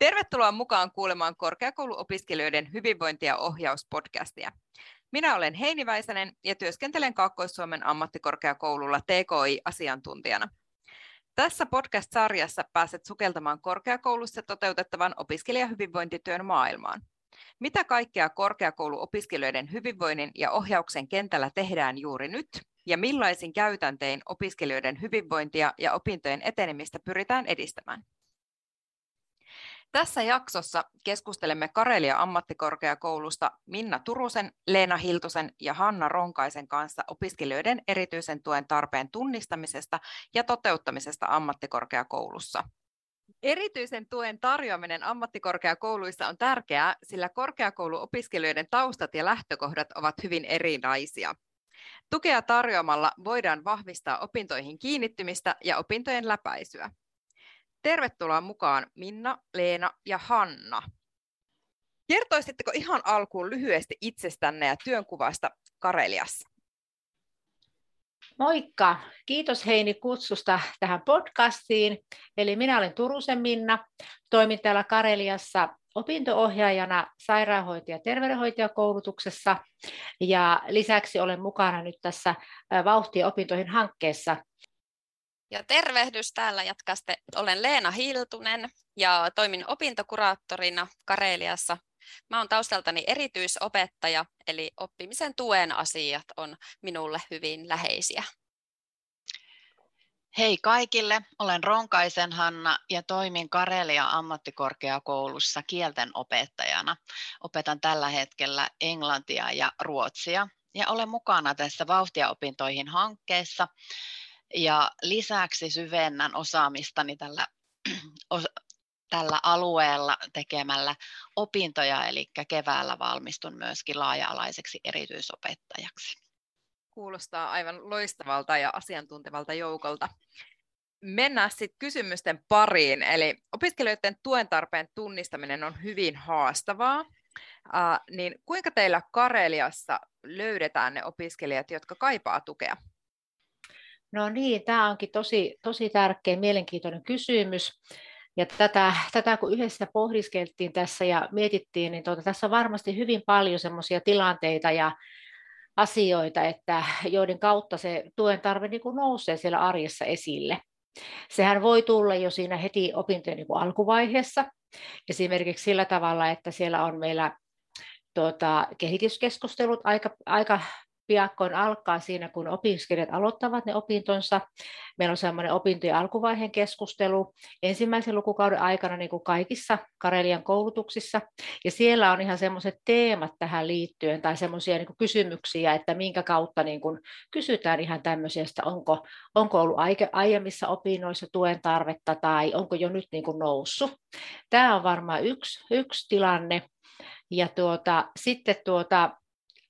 Tervetuloa mukaan kuulemaan korkeakouluopiskelijoiden hyvinvointi- ja ohjauspodcastia. Minä olen Heini Väisänen ja työskentelen Kaakkois-Suomen ammattikorkeakoululla TKI-asiantuntijana. Tässä podcast-sarjassa pääset sukeltamaan korkeakoulussa toteutettavan opiskelijahyvinvointityön maailmaan. Mitä kaikkea korkeakouluopiskelijoiden hyvinvoinnin ja ohjauksen kentällä tehdään juuri nyt, ja millaisin käytäntein opiskelijoiden hyvinvointia ja opintojen etenemistä pyritään edistämään? Tässä jaksossa keskustelemme Karelia ammattikorkeakoulusta Minna Turusen, Leena Hiltusen ja Hanna Ronkaisen kanssa opiskelijoiden erityisen tuen tarpeen tunnistamisesta ja toteuttamisesta ammattikorkeakoulussa. Erityisen tuen tarjoaminen ammattikorkeakouluissa on tärkeää, sillä korkeakouluopiskelijoiden taustat ja lähtökohdat ovat hyvin erilaisia. Tukea tarjoamalla voidaan vahvistaa opintoihin kiinnittymistä ja opintojen läpäisyä. Tervetuloa mukaan Minna, Leena ja Hanna. Kertoisitteko ihan alkuun lyhyesti itsestänne ja työnkuvasta Kareliassa? Moikka! Kiitos Heini kutsusta tähän podcastiin. Eli minä olen Turusen Minna, toimin täällä Kareliassa opintoohjaajana sairaanhoitaja- ja terveydenhoitajakoulutuksessa ja lisäksi olen mukana nyt tässä Vauhtia opintoihin hankkeessa, ja tervehdys täällä jatkaste. Olen Leena Hiltunen ja toimin opintokuraattorina Kareliassa. Mä olen taustaltani erityisopettaja, eli oppimisen tuen asiat on minulle hyvin läheisiä. Hei kaikille, olen Ronkaisen Hanna ja toimin Karelia ammattikorkeakoulussa kielten opettajana. Opetan tällä hetkellä englantia ja ruotsia ja olen mukana tässä Vauhtia opintoihin hankkeessa, ja lisäksi syvennän osaamistani tällä, tällä alueella tekemällä opintoja, eli keväällä valmistun myöskin laaja-alaiseksi erityisopettajaksi. Kuulostaa aivan loistavalta ja asiantuntevalta joukolta. Mennään sitten kysymysten pariin. Eli opiskelijoiden tuen tarpeen tunnistaminen on hyvin haastavaa. Uh, niin kuinka teillä Kareliassa löydetään ne opiskelijat, jotka kaipaa tukea? No niin, tämä onkin tosi, tosi tärkeä, mielenkiintoinen kysymys. Ja tätä, tätä kun yhdessä pohdiskeltiin tässä ja mietittiin, niin tuota, tässä on varmasti hyvin paljon sellaisia tilanteita ja asioita, että joiden kautta se tuen tarve niin kuin nousee siellä arjessa esille. Sehän voi tulla jo siinä heti opintojen niin kuin alkuvaiheessa, esimerkiksi sillä tavalla, että siellä on meillä tuota, kehityskeskustelut aika, aika piakkoin alkaa siinä, kun opiskelijat aloittavat ne opintonsa. Meillä on semmoinen opintojen alkuvaiheen keskustelu ensimmäisen lukukauden aikana niin kuin kaikissa Karelian koulutuksissa. Ja siellä on ihan semmoiset teemat tähän liittyen tai semmoisia niin kysymyksiä, että minkä kautta niin kuin kysytään ihan tämmöisiä, että onko, onko ollut aiemmissa opinnoissa tuen tarvetta tai onko jo nyt niin kuin noussut. Tämä on varmaan yksi, yksi tilanne. Ja tuota, sitten tuota,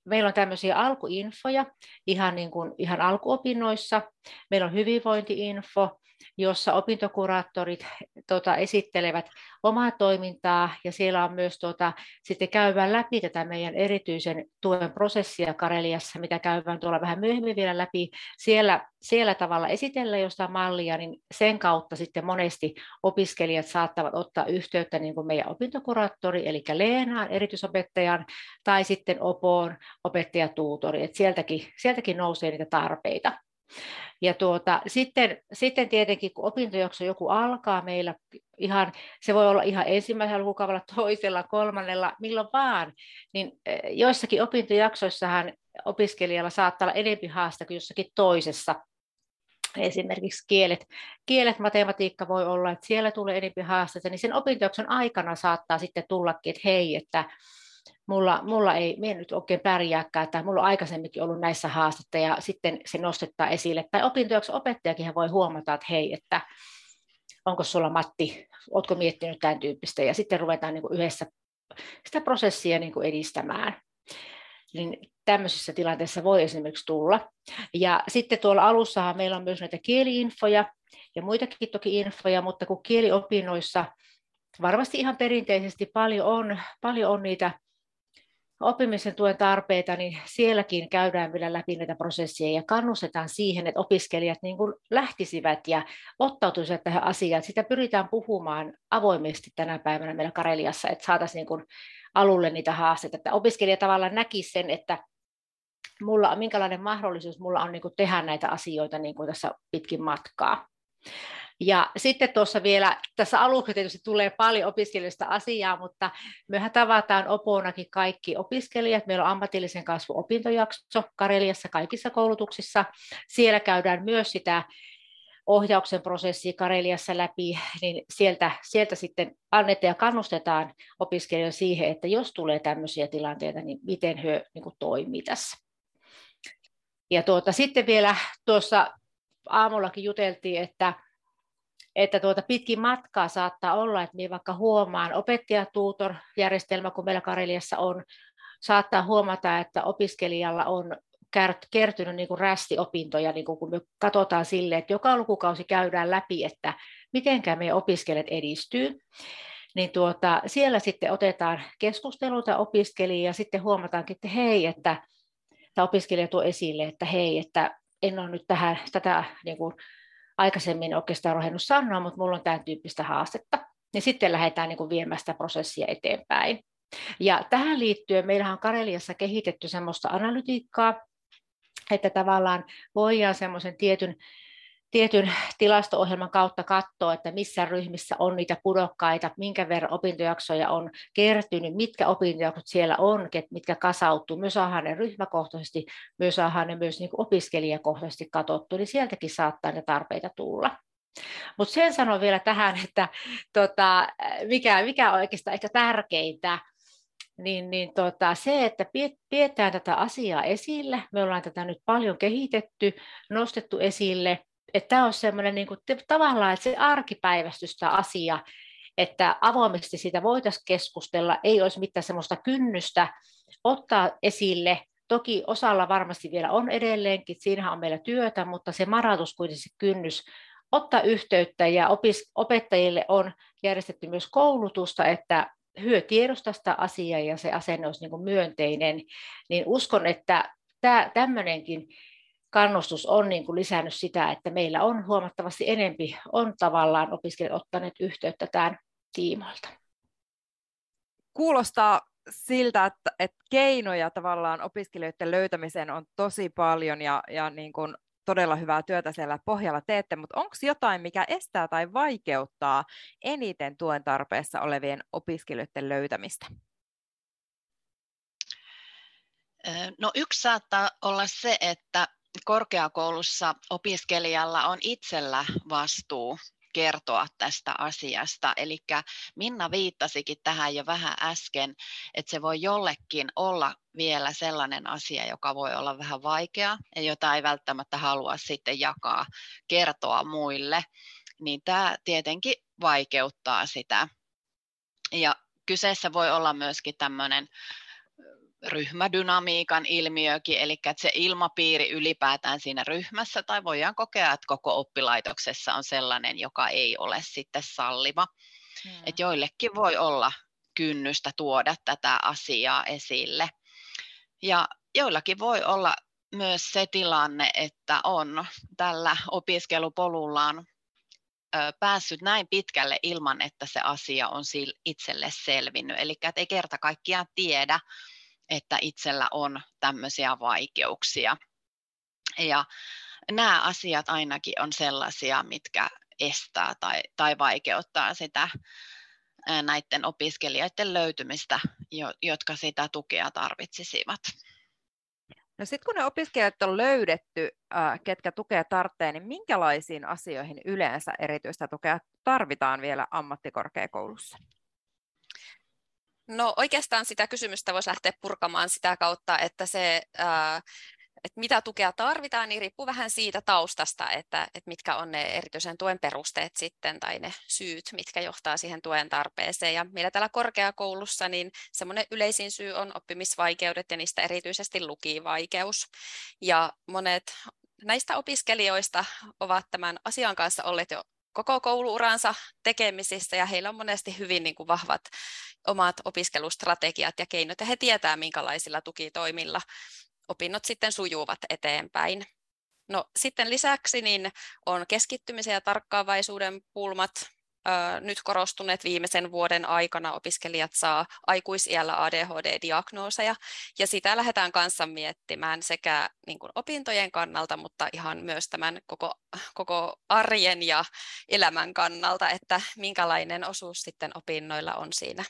Meillä on tämmöisiä alkuinfoja ihan, niin kuin, ihan alkuopinnoissa. Meillä on hyvinvointiinfo, jossa opintokuraattorit tota, esittelevät omaa toimintaa ja siellä on myös tota, sitten käydään läpi tätä meidän erityisen tuen prosessia Kareliassa, mitä käydään tuolla vähän myöhemmin vielä läpi. Siellä, siellä tavalla esitellä jostain mallia, niin sen kautta sitten monesti opiskelijat saattavat ottaa yhteyttä niin kuin meidän opintokuraattori, eli Leenaan, erityisopettajan, tai sitten Opoon, opettajatuutori. Et sieltäkin, sieltäkin nousee niitä tarpeita. Ja tuota, sitten, sitten tietenkin, kun opintojakso joku alkaa meillä, ihan, se voi olla ihan ensimmäisellä lukukaudella, toisella, kolmannella, milloin vaan, niin eh, joissakin opintojaksoissahan opiskelijalla saattaa olla enemmän haaste kuin jossakin toisessa. Esimerkiksi kielet, kielet, matematiikka voi olla, että siellä tulee enemmän haasteita, niin sen opintojakson aikana saattaa sitten tullakin, että hei, että mulla, mulla ei, me nyt oikein pärjääkään, tai mulla on aikaisemminkin ollut näissä haastetta, ja sitten se nostettaa esille. Tai opintojaksi opettajakin voi huomata, että hei, että onko sulla Matti, oletko miettinyt tämän tyyppistä, ja sitten ruvetaan niin kuin yhdessä sitä prosessia niin kuin edistämään. Niin tämmöisissä tilanteissa voi esimerkiksi tulla. Ja sitten tuolla alussahan meillä on myös näitä kieliinfoja ja muitakin toki infoja, mutta kun kieliopinnoissa varmasti ihan perinteisesti paljon on, paljon on niitä oppimisen tuen tarpeita, niin sielläkin käydään vielä läpi näitä prosesseja ja kannustetaan siihen, että opiskelijat niin kuin lähtisivät ja ottautuisivat tähän asiaan. Sitä pyritään puhumaan avoimesti tänä päivänä meillä Kareliassa, että saataisiin niin kuin alulle niitä haasteita, että opiskelija tavallaan näkisi sen, että mulla, minkälainen mahdollisuus mulla on niin kuin tehdä näitä asioita niin kuin tässä pitkin matkaa. Ja sitten tuossa vielä, tässä aluksi tietysti tulee paljon opiskelijoista asiaa, mutta mehän tavataan oponakin kaikki opiskelijat. Meillä on ammatillisen kasvun opintojakso Kareliassa kaikissa koulutuksissa. Siellä käydään myös sitä ohjauksen prosessia Kareliassa läpi, niin sieltä, sieltä sitten annetaan ja kannustetaan opiskelijoita siihen, että jos tulee tämmöisiä tilanteita, niin miten he niin kuin, toimii tässä. Ja tuota, sitten vielä tuossa aamullakin juteltiin, että että tuota pitkin matkaa saattaa olla, että minä vaikka huomaan opettajatuutor-järjestelmä, kun meillä Kareliassa on, saattaa huomata, että opiskelijalla on kertynyt niin kuin rästiopintoja, niin kuin kun me katsotaan sille, että joka lukukausi käydään läpi, että mitenkä meidän opiskelijat edistyy, niin tuota, siellä sitten otetaan keskusteluita opiskelijoita ja sitten huomataankin, että hei, että tämä opiskelija tuo esille, että hei, että en ole nyt tähän, tätä niin kuin aikaisemmin oikeastaan rohennut sanoa, mutta mulla on tämän tyyppistä haastetta. Ja sitten lähdetään niin kuin viemään sitä prosessia eteenpäin. Ja tähän liittyen meillähän on Kareliassa kehitetty semmoista analytiikkaa, että tavallaan voidaan semmoisen tietyn tietyn tilasto-ohjelman kautta katsoa, että missä ryhmissä on niitä pudokkaita, minkä verran opintojaksoja on kertynyt, mitkä opintojaksot siellä on, mitkä kasautuu. Myös saadaan ne ryhmäkohtaisesti, myös saadaan ne myös niin opiskelijakohtaisesti katsottu, niin sieltäkin saattaa ne tarpeita tulla. Mutta sen sanon vielä tähän, että tota, mikä, mikä on oikeastaan ehkä tärkeintä, niin, niin tota, se, että pidetään tätä asiaa esille, me ollaan tätä nyt paljon kehitetty, nostettu esille, että tämä on semmoinen niin kuin, tavallaan, että se arkipäivästystä asia, että avoimesti siitä voitaisiin keskustella, ei olisi mitään semmoista kynnystä ottaa esille. Toki osalla varmasti vielä on edelleenkin, siinähän on meillä työtä, mutta se maratus kuitenkin se kynnys ottaa yhteyttä ja opis, opettajille on järjestetty myös koulutusta, että hyö tiedosta sitä asiaa ja se asenne olisi niin myönteinen, niin uskon, että tämä, tämmöinenkin kannustus on niin kuin lisännyt sitä, että meillä on huomattavasti enempi, on tavallaan opiskelijat ottaneet yhteyttä tämän tiimoilta. Kuulostaa siltä, että, että keinoja tavallaan opiskelijoiden löytämiseen on tosi paljon ja, ja niin kuin todella hyvää työtä siellä pohjalla teette, mutta onko jotain, mikä estää tai vaikeuttaa eniten tuen tarpeessa olevien opiskelijoiden löytämistä? No yksi saattaa olla se, että korkeakoulussa opiskelijalla on itsellä vastuu kertoa tästä asiasta. Eli Minna viittasikin tähän jo vähän äsken, että se voi jollekin olla vielä sellainen asia, joka voi olla vähän vaikea ja jota ei välttämättä halua sitten jakaa, kertoa muille. Niin tämä tietenkin vaikeuttaa sitä. Ja kyseessä voi olla myöskin tämmöinen ryhmädynamiikan ilmiökin, eli että se ilmapiiri ylipäätään siinä ryhmässä, tai voidaan kokea, että koko oppilaitoksessa on sellainen, joka ei ole sitten salliva. Hmm. Että joillekin voi olla kynnystä tuoda tätä asiaa esille. Ja joillakin voi olla myös se tilanne, että on tällä opiskelupolullaan päässyt näin pitkälle ilman, että se asia on itselle selvinnyt. Eli ei kerta kaikkiaan tiedä, että itsellä on tämmöisiä vaikeuksia. Ja nämä asiat ainakin on sellaisia, mitkä estää tai, tai vaikeuttaa sitä näiden opiskelijoiden löytymistä, jotka sitä tukea tarvitsisivat. No sitten kun ne opiskelijat on löydetty, ketkä tukea tarvitsee, niin minkälaisiin asioihin yleensä erityistä tukea tarvitaan vielä ammattikorkeakoulussa? No oikeastaan sitä kysymystä voisi lähteä purkamaan sitä kautta, että se, että mitä tukea tarvitaan, niin riippuu vähän siitä taustasta, että, että mitkä on ne erityisen tuen perusteet sitten tai ne syyt, mitkä johtaa siihen tuen tarpeeseen. Ja meillä täällä korkeakoulussa niin semmoinen yleisin syy on oppimisvaikeudet ja niistä erityisesti lukivaikeus. Ja monet näistä opiskelijoista ovat tämän asian kanssa olleet jo koko kouluuransa tekemisissä ja heillä on monesti hyvin niin kuin vahvat omat opiskelustrategiat ja keinot ja he tietää minkälaisilla tukitoimilla opinnot sitten sujuvat eteenpäin. No, sitten lisäksi niin on keskittymisen ja tarkkaavaisuuden pulmat nyt korostuneet viimeisen vuoden aikana. Opiskelijat saa aikuisiällä ADHD-diagnooseja ja sitä lähdetään kanssa miettimään sekä niin kuin opintojen kannalta, mutta ihan myös tämän koko, koko arjen ja elämän kannalta, että minkälainen osuus sitten opinnoilla on siinä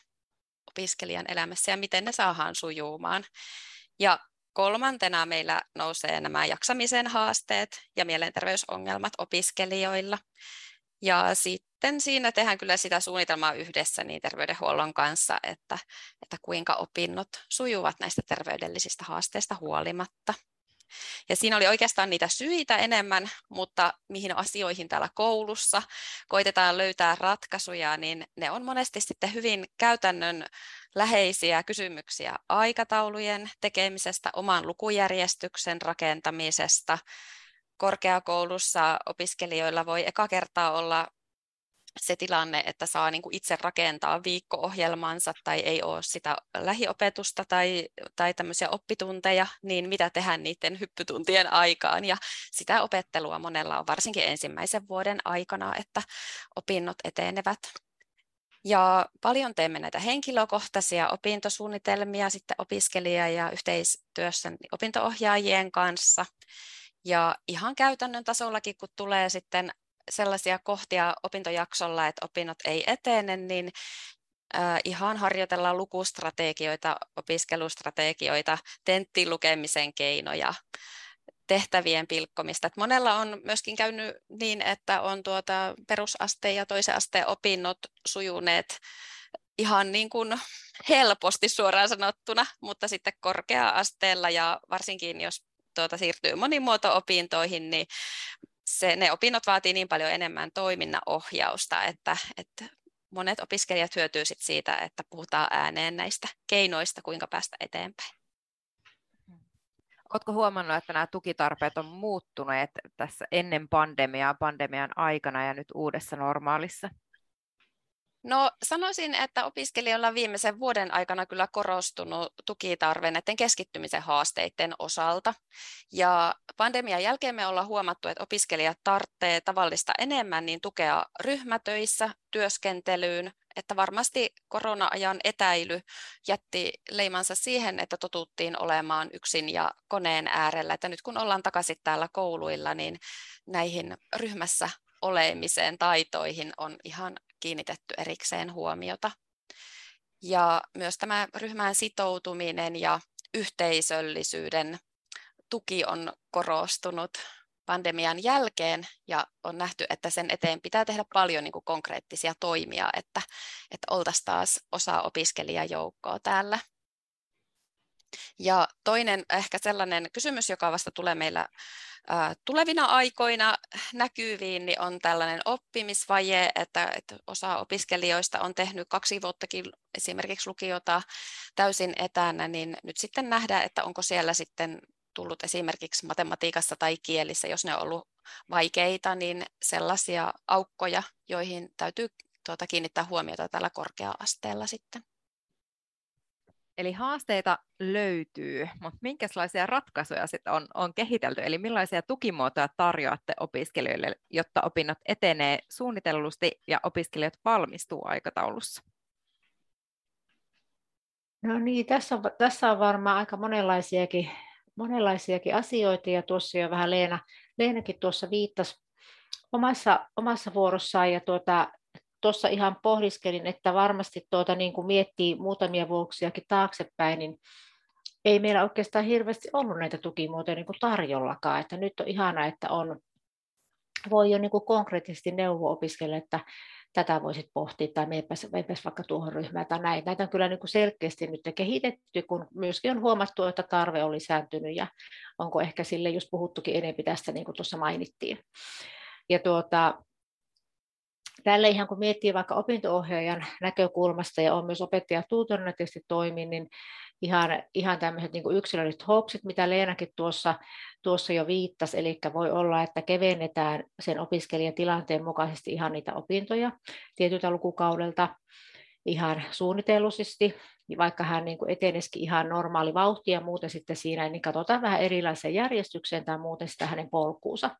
opiskelijan elämässä ja miten ne saadaan sujumaan. Ja kolmantena meillä nousee nämä jaksamisen haasteet ja mielenterveysongelmat opiskelijoilla. Ja sitten siinä tehdään kyllä sitä suunnitelmaa yhdessä niin terveydenhuollon kanssa, että, että kuinka opinnot sujuvat näistä terveydellisistä haasteista huolimatta. Ja siinä oli oikeastaan niitä syitä enemmän, mutta mihin asioihin täällä koulussa koitetaan löytää ratkaisuja, niin ne on monesti sitten hyvin käytännön läheisiä kysymyksiä aikataulujen tekemisestä, oman lukujärjestyksen rakentamisesta, korkeakoulussa opiskelijoilla voi eka kertaa olla se tilanne, että saa niin kuin itse rakentaa viikko-ohjelmansa tai ei ole sitä lähiopetusta tai, tai tämmöisiä oppitunteja, niin mitä tehdä niiden hyppytuntien aikaan. Ja sitä opettelua monella on varsinkin ensimmäisen vuoden aikana, että opinnot etenevät. Ja paljon teemme näitä henkilökohtaisia opintosuunnitelmia sitten opiskelija- ja yhteistyössä opintoohjaajien kanssa. Ja ihan käytännön tasollakin, kun tulee sitten sellaisia kohtia opintojaksolla, että opinnot ei etene, niin ihan harjoitellaan lukustrategioita, opiskelustrategioita, tenttiin lukemisen keinoja, tehtävien pilkkomista. Et monella on myöskin käynyt niin, että on tuota perusasteen ja toisen asteen opinnot sujuneet ihan niin kuin helposti suoraan sanottuna, mutta sitten korkea-asteella ja varsinkin jos tuota siirtyy monimuoto-opintoihin, niin se, ne opinnot vaatii niin paljon enemmän toiminnan ohjausta, että, että monet opiskelijat hyötyy sit siitä, että puhutaan ääneen näistä keinoista, kuinka päästä eteenpäin. Oletko huomannut, että nämä tukitarpeet on muuttuneet tässä ennen pandemiaa, pandemian aikana ja nyt uudessa normaalissa? No sanoisin, että opiskelijoilla on viimeisen vuoden aikana kyllä korostunut tukitarve näiden keskittymisen haasteiden osalta. Ja pandemian jälkeen me ollaan huomattu, että opiskelijat tarvitsee tavallista enemmän niin tukea ryhmätöissä, työskentelyyn, että varmasti korona-ajan etäily jätti leimansa siihen, että totuttiin olemaan yksin ja koneen äärellä. Että nyt kun ollaan takaisin täällä kouluilla, niin näihin ryhmässä olemiseen taitoihin on ihan kiinnitetty erikseen huomiota. Ja myös tämä ryhmään sitoutuminen ja yhteisöllisyyden tuki on korostunut pandemian jälkeen ja on nähty, että sen eteen pitää tehdä paljon niin kuin konkreettisia toimia, että, että oltaisiin taas osa opiskelijajoukkoa täällä. Ja toinen ehkä sellainen kysymys, joka vasta tulee meillä tulevina aikoina näkyviin, niin on tällainen oppimisvaje, että, että osa opiskelijoista on tehnyt kaksi vuottakin esimerkiksi lukiota täysin etänä, niin nyt sitten nähdään, että onko siellä sitten tullut esimerkiksi matematiikassa tai kielissä, jos ne on ollut vaikeita, niin sellaisia aukkoja, joihin täytyy tuota, kiinnittää huomiota tällä korkea-asteella sitten. Eli haasteita löytyy, mutta minkälaisia ratkaisuja sitten on, on kehitelty, eli millaisia tukimuotoja tarjoatte opiskelijoille, jotta opinnot etenee suunnitellusti ja opiskelijat valmistuu aikataulussa? No niin, tässä on, tässä on varmaan aika monenlaisiakin, monenlaisiakin asioita, ja tuossa jo vähän Leena, Leenakin tuossa viittasi omassa, omassa vuorossaan, ja tuota, tuossa ihan pohdiskelin, että varmasti tuota, niin kuin miettii muutamia vuosiakin taaksepäin, niin ei meillä oikeastaan hirveästi ollut näitä tukimuotoja niin kuin tarjollakaan. Että nyt on ihana, että on, voi jo niin kuin konkreettisesti neuvoa opiskella, että tätä voisit pohtia tai meipäs, meipäs vaikka tuohon ryhmään tai näin. Näitä on kyllä niin kuin selkeästi nyt kehitetty, kun myöskin on huomattu, että tarve on lisääntynyt ja onko ehkä sille just puhuttukin enemmän tästä, niin kuin tuossa mainittiin. Ja tuota, Tällä ihan kun miettii vaikka opinto-ohjaajan näkökulmasta ja on myös opettaja tuutorina tietysti toimin, niin ihan, ihan tämmöiset niin yksilölliset hoksit, mitä Leenakin tuossa, tuossa jo viittasi, eli voi olla, että kevennetään sen opiskelijan tilanteen mukaisesti ihan niitä opintoja tietyltä lukukaudelta ihan suunnitellusti, vaikka hän niin kuin etenisikin ihan normaali vauhti ja muuten sitten siinä, niin katsotaan vähän erilaiseen järjestykseen tai muuten sitä hänen polkuunsa.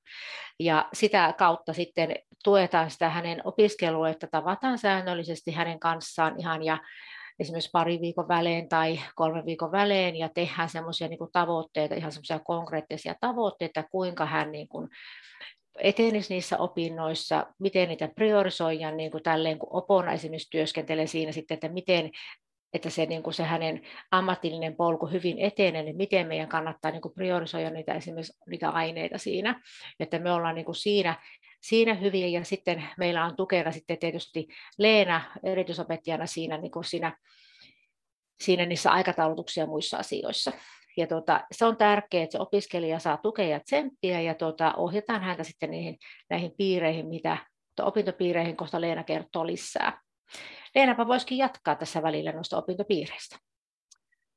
Ja sitä kautta sitten tuetaan sitä hänen opiskelua, että tavataan säännöllisesti hänen kanssaan ihan ja esimerkiksi pari viikon välein tai kolme viikon välein ja tehdään semmoisia niin tavoitteita, ihan semmoisia konkreettisia tavoitteita, kuinka hän niin kuin etenisi niissä opinnoissa, miten niitä priorisoi ja niin kuin tälleen, kun opona esimerkiksi työskentelee siinä sitten, että miten että se, niin kuin se hänen ammatillinen polku hyvin etenee, niin miten meidän kannattaa niin kuin priorisoida niitä esimerkiksi niitä aineita siinä, että me ollaan niin kuin siinä, siinä hyviä ja sitten meillä on tukena sitten tietysti Leena erityisopettajana siinä, niin kuin siinä, siinä niissä aikataulutuksia ja muissa asioissa. Ja tuota, se on tärkeää, että se opiskelija saa tukea ja tsemppiä ja tuota, ohjataan häntä sitten niihin, näihin piireihin, mitä opintopiireihin kohta Leena kertoo lisää. Leenapa voisikin jatkaa tässä välillä noista opintopiireistä.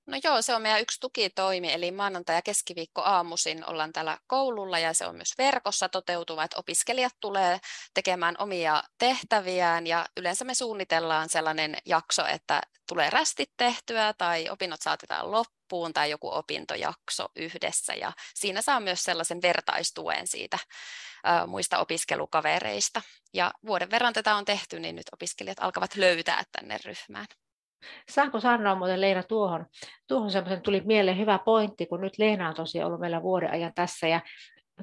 No joo, se on meidän yksi tukitoimi, eli maanantai- ja keskiviikko aamuisin ollaan täällä koululla ja se on myös verkossa toteutuva, että opiskelijat tulee tekemään omia tehtäviään ja yleensä me suunnitellaan sellainen jakso, että tulee rästit tehtyä tai opinnot saatetaan loppuun tai joku opintojakso yhdessä ja siinä saa myös sellaisen vertaistuen siitä muista opiskelukavereista. Ja vuoden verran tätä on tehty, niin nyt opiskelijat alkavat löytää tänne ryhmään. Saanko sanoa muuten Leena tuohon, tuohon semmoisen tuli mieleen hyvä pointti, kun nyt Leena on tosiaan ollut meillä vuoden ajan tässä ja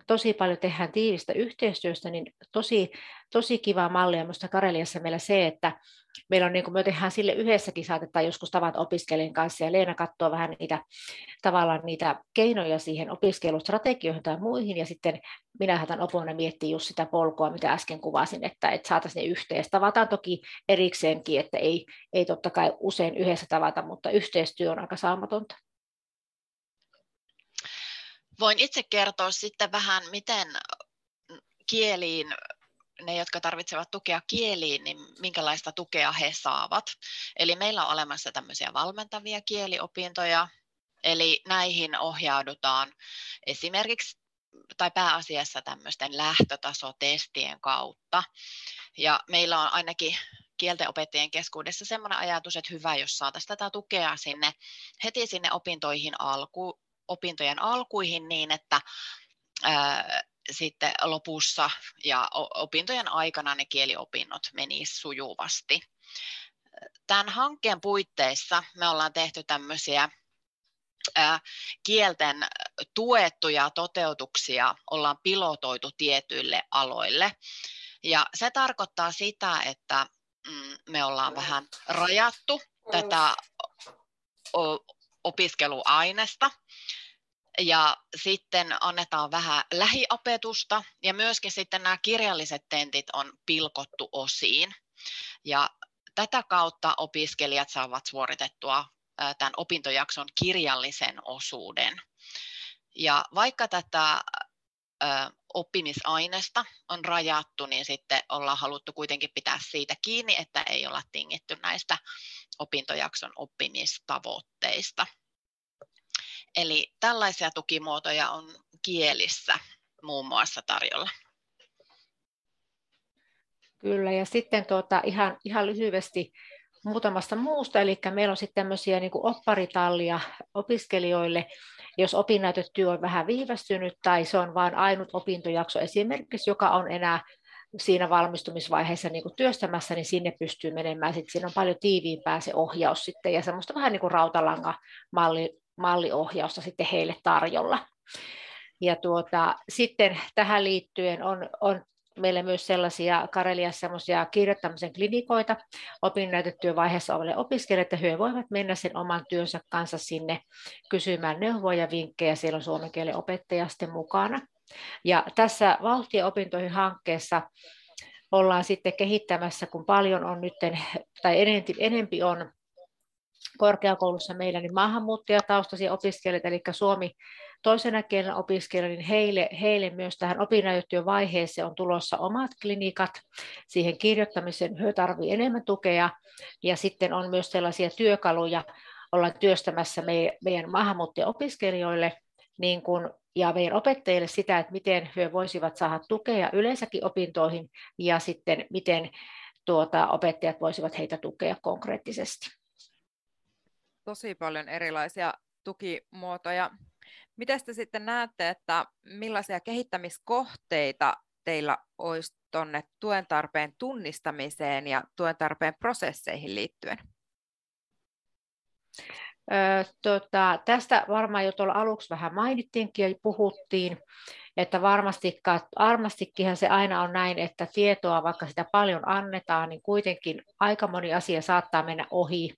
tosi paljon tehdään tiivistä yhteistyöstä, niin tosi, tosi kiva malli on minusta Kareliassa meillä se, että meillä on, niin kuin me tehdään sille yhdessäkin, saatetaan joskus tavat opiskelijan kanssa, ja Leena katsoo vähän niitä, tavallaan niitä keinoja siihen opiskelustrategioihin tai muihin, ja sitten minä saatan opona miettiä just sitä polkua, mitä äsken kuvasin, että, että saataisiin ne yhteen. Tavataan toki erikseenkin, että ei, ei totta kai usein yhdessä tavata, mutta yhteistyö on aika saamatonta. Voin itse kertoa sitten vähän, miten kieliin, ne jotka tarvitsevat tukea kieliin, niin minkälaista tukea he saavat. Eli meillä on olemassa tämmöisiä valmentavia kieliopintoja, eli näihin ohjaudutaan esimerkiksi tai pääasiassa tämmöisten lähtötasotestien kautta. Ja meillä on ainakin kieltenopettajien keskuudessa sellainen ajatus, että hyvä, jos saataisiin tätä tukea sinne heti sinne opintoihin alku, opintojen alkuihin niin, että ää, sitten lopussa ja opintojen aikana ne kieliopinnot menisivät sujuvasti. Tämän hankkeen puitteissa me ollaan tehty tämmöisiä kielten tuettuja toteutuksia ollaan pilotoitu tietyille aloille. Ja se tarkoittaa sitä, että mm, me ollaan vähän rajattu tätä opiskeluainesta ja sitten annetaan vähän lähiopetusta ja myöskin sitten nämä kirjalliset tentit on pilkottu osiin. Ja tätä kautta opiskelijat saavat suoritettua tämän opintojakson kirjallisen osuuden. Ja vaikka tätä oppimisainesta on rajattu, niin sitten ollaan haluttu kuitenkin pitää siitä kiinni, että ei olla tingitty näistä opintojakson oppimistavoitteista. Eli tällaisia tukimuotoja on kielissä muun muassa tarjolla. Kyllä, ja sitten tuota, ihan, ihan lyhyesti muutamasta muusta, eli meillä on sitten tämmöisiä niin kuin opparitallia opiskelijoille, jos opinnäytetyö on vähän viivästynyt tai se on vain ainut opintojakso esimerkiksi, joka on enää siinä valmistumisvaiheessa niin kuin työstämässä, niin sinne pystyy menemään. Sitten siinä on paljon tiiviimpää se ohjaus sitten ja semmoista vähän niin kuin rautalankamalli malliohjausta sitten heille tarjolla. Ja tuota, sitten tähän liittyen on, on meillä myös sellaisia Kareliassa semmoisia kirjoittamisen klinikoita opinnäytetyövaiheessa oleville opiskelijoille, että he voivat mennä sen oman työnsä kanssa sinne kysymään neuvoja ja vinkkejä, siellä on suomen kielen opettaja sitten mukana. Ja tässä vauhtia hankkeessa ollaan sitten kehittämässä, kun paljon on nyt, tai enempi on korkeakoulussa meillä niin maahanmuuttajataustaisia opiskelijoita, eli Suomi toisena kielenä opiskelijoita, niin heille, heille myös tähän vaiheeseen on tulossa omat klinikat. Siihen kirjoittamiseen he tarvitsevat enemmän tukea, ja sitten on myös sellaisia työkaluja ollaan työstämässä meidän maahanmuuttajaopiskelijoille niin kun, ja meidän opettajille sitä, että miten he voisivat saada tukea yleensäkin opintoihin ja sitten miten tuota, opettajat voisivat heitä tukea konkreettisesti. Tosi paljon erilaisia tukimuotoja. Miten te sitten näette, että millaisia kehittämiskohteita teillä olisi tuonne tuen tarpeen tunnistamiseen ja tuen tarpeen prosesseihin liittyen? tota, tästä varmaan jo tuolla aluksi vähän mainittiinkin ja puhuttiin, että varmastikin se aina on näin, että tietoa, vaikka sitä paljon annetaan, niin kuitenkin aika moni asia saattaa mennä ohi,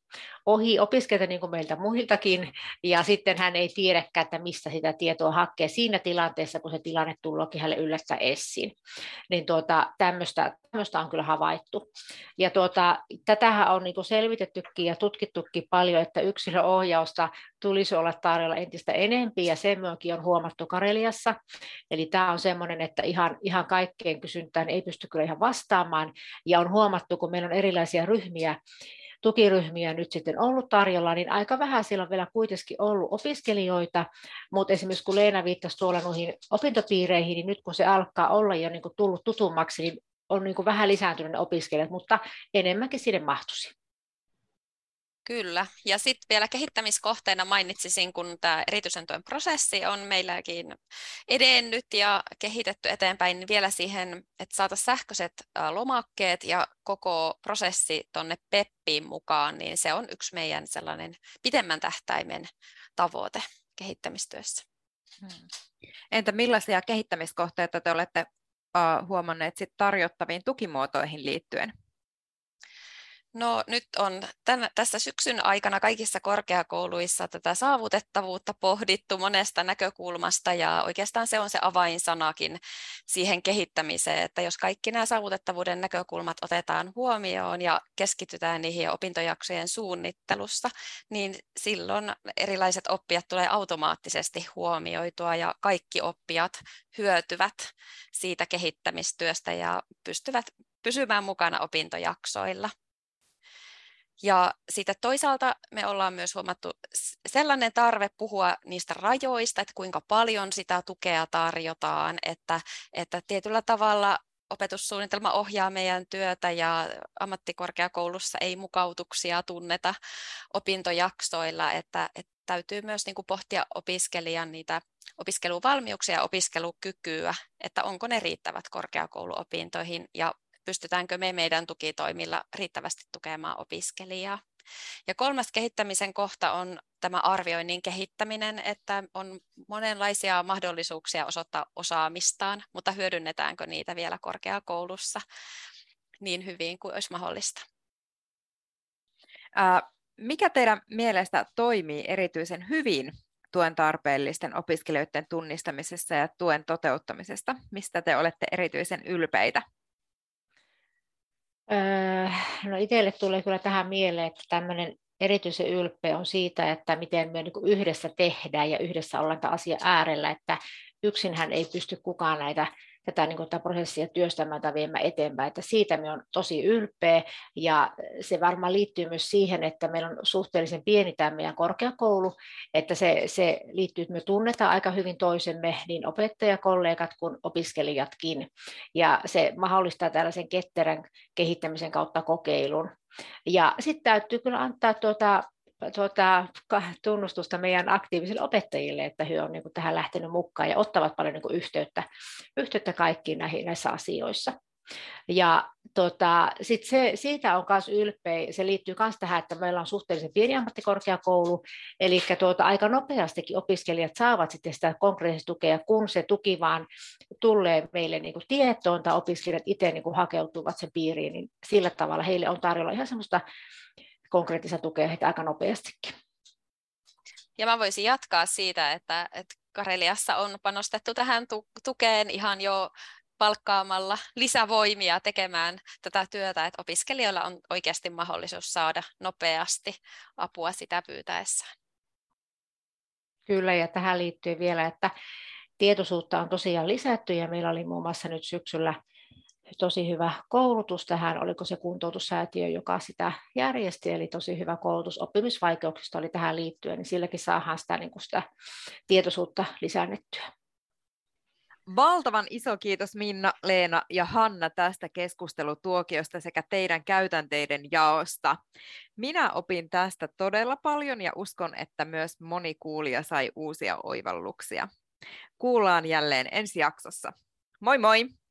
ohi opiskelijoilta niin kuin meiltä muiltakin, ja sitten hän ei tiedäkään, että mistä sitä tietoa hakee siinä tilanteessa, kun se tilanne tullookin hänelle yllättä esiin. Niin tuota, tämmöistä, tämmöistä on kyllä havaittu. Ja tuota, tätähän on niin kuin selvitettykin ja tutkittukin paljon, että yksilöohjausta tulisi olla tarjolla entistä enempi, ja sen myöskin on huomattu Kareliassa. Eli tämä on semmoinen, että ihan, ihan kaikkeen kysyntään ei pysty kyllä ihan vastaamaan, ja on huomattu, kun meillä on erilaisia ryhmiä, tukiryhmiä nyt sitten ollut tarjolla, niin aika vähän siellä on vielä kuitenkin ollut opiskelijoita, mutta esimerkiksi kun Leena viittasi tuolla noihin opintopiireihin, niin nyt kun se alkaa olla jo niin tullut tutummaksi, niin on niin vähän lisääntynyt ne opiskelijat, mutta enemmänkin sinne mahtuisi. Kyllä, ja sitten vielä kehittämiskohteena mainitsisin, kun tämä erityisen tuen prosessi on meilläkin edennyt ja kehitetty eteenpäin, niin vielä siihen, että saataisiin sähköiset lomakkeet ja koko prosessi tuonne PEPPiin mukaan, niin se on yksi meidän sellainen pitemmän tähtäimen tavoite kehittämistyössä. Hmm. Entä millaisia kehittämiskohteita te olette huomanneet sit tarjottaviin tukimuotoihin liittyen? No nyt on tämän, tässä syksyn aikana kaikissa korkeakouluissa tätä saavutettavuutta pohdittu monesta näkökulmasta ja oikeastaan se on se avainsanakin siihen kehittämiseen, että jos kaikki nämä saavutettavuuden näkökulmat otetaan huomioon ja keskitytään niihin opintojaksojen suunnittelussa, niin silloin erilaiset oppijat tulee automaattisesti huomioitua ja kaikki oppijat hyötyvät siitä kehittämistyöstä ja pystyvät pysymään mukana opintojaksoilla. Ja sitten toisaalta me ollaan myös huomattu sellainen tarve puhua niistä rajoista, että kuinka paljon sitä tukea tarjotaan, että, että tietyllä tavalla opetussuunnitelma ohjaa meidän työtä ja ammattikorkeakoulussa ei mukautuksia tunneta opintojaksoilla, että, että täytyy myös niin kuin pohtia opiskelijan niitä opiskeluvalmiuksia ja opiskelukykyä, että onko ne riittävät korkeakouluopintoihin ja pystytäänkö me meidän tukitoimilla riittävästi tukemaan opiskelijaa. Ja kolmas kehittämisen kohta on tämä arvioinnin kehittäminen, että on monenlaisia mahdollisuuksia osoittaa osaamistaan, mutta hyödynnetäänkö niitä vielä korkeakoulussa niin hyvin kuin olisi mahdollista. Mikä teidän mielestä toimii erityisen hyvin tuen tarpeellisten opiskelijoiden tunnistamisessa ja tuen toteuttamisesta? Mistä te olette erityisen ylpeitä? Öö, no itselle tulee kyllä tähän mieleen, että tämmöinen erityisen ylpeä on siitä, että miten me niin yhdessä tehdään ja yhdessä ollaan tämän asian äärellä, että yksinhän ei pysty kukaan näitä tätä niin kuin, tätä prosessia työstämään tai viemään eteenpäin. Että siitä me on tosi ylpeä ja se varmaan liittyy myös siihen, että meillä on suhteellisen pieni tämä meidän korkeakoulu, että se, se liittyy, että me tunnetaan aika hyvin toisemme, niin opettajakollegat kuin opiskelijatkin. Ja se mahdollistaa tällaisen ketterän kehittämisen kautta kokeilun. Ja sitten täytyy kyllä antaa tuota tuota, tunnustusta meidän aktiivisille opettajille, että he on niin kuin, tähän lähtenyt mukaan ja ottavat paljon niin kuin, yhteyttä, yhteyttä kaikkiin näihin, näissä asioissa. Ja tota, sit se, siitä on myös ylpeä, se liittyy myös tähän, että meillä on suhteellisen pieni ammattikorkeakoulu, eli tuota, aika nopeastikin opiskelijat saavat sitten sitä konkreettista tukea, kun se tuki vaan tulee meille niin kuin tietoon, tai opiskelijat itse niin kuin hakeutuvat sen piiriin, niin sillä tavalla heille on tarjolla ihan semmoista konkreettista tukea heitä aika nopeastikin. Ja mä voisin jatkaa siitä, että, että Kareliassa on panostettu tähän tukeen ihan jo palkkaamalla lisävoimia tekemään tätä työtä, että opiskelijoilla on oikeasti mahdollisuus saada nopeasti apua sitä pyytäessään. Kyllä, ja tähän liittyy vielä, että tietoisuutta on tosiaan lisätty, ja meillä oli muun muassa nyt syksyllä tosi hyvä koulutus tähän, oliko se kuntoutussäätiö, joka sitä järjesti, eli tosi hyvä koulutus oppimisvaikeuksista oli tähän liittyen, niin silläkin saadaan sitä, niin kuin sitä tietoisuutta lisäännettyä. Valtavan iso kiitos Minna, Leena ja Hanna tästä keskustelutuokiosta sekä teidän käytänteiden jaosta. Minä opin tästä todella paljon ja uskon, että myös moni kuulija sai uusia oivalluksia. Kuullaan jälleen ensi jaksossa. Moi moi!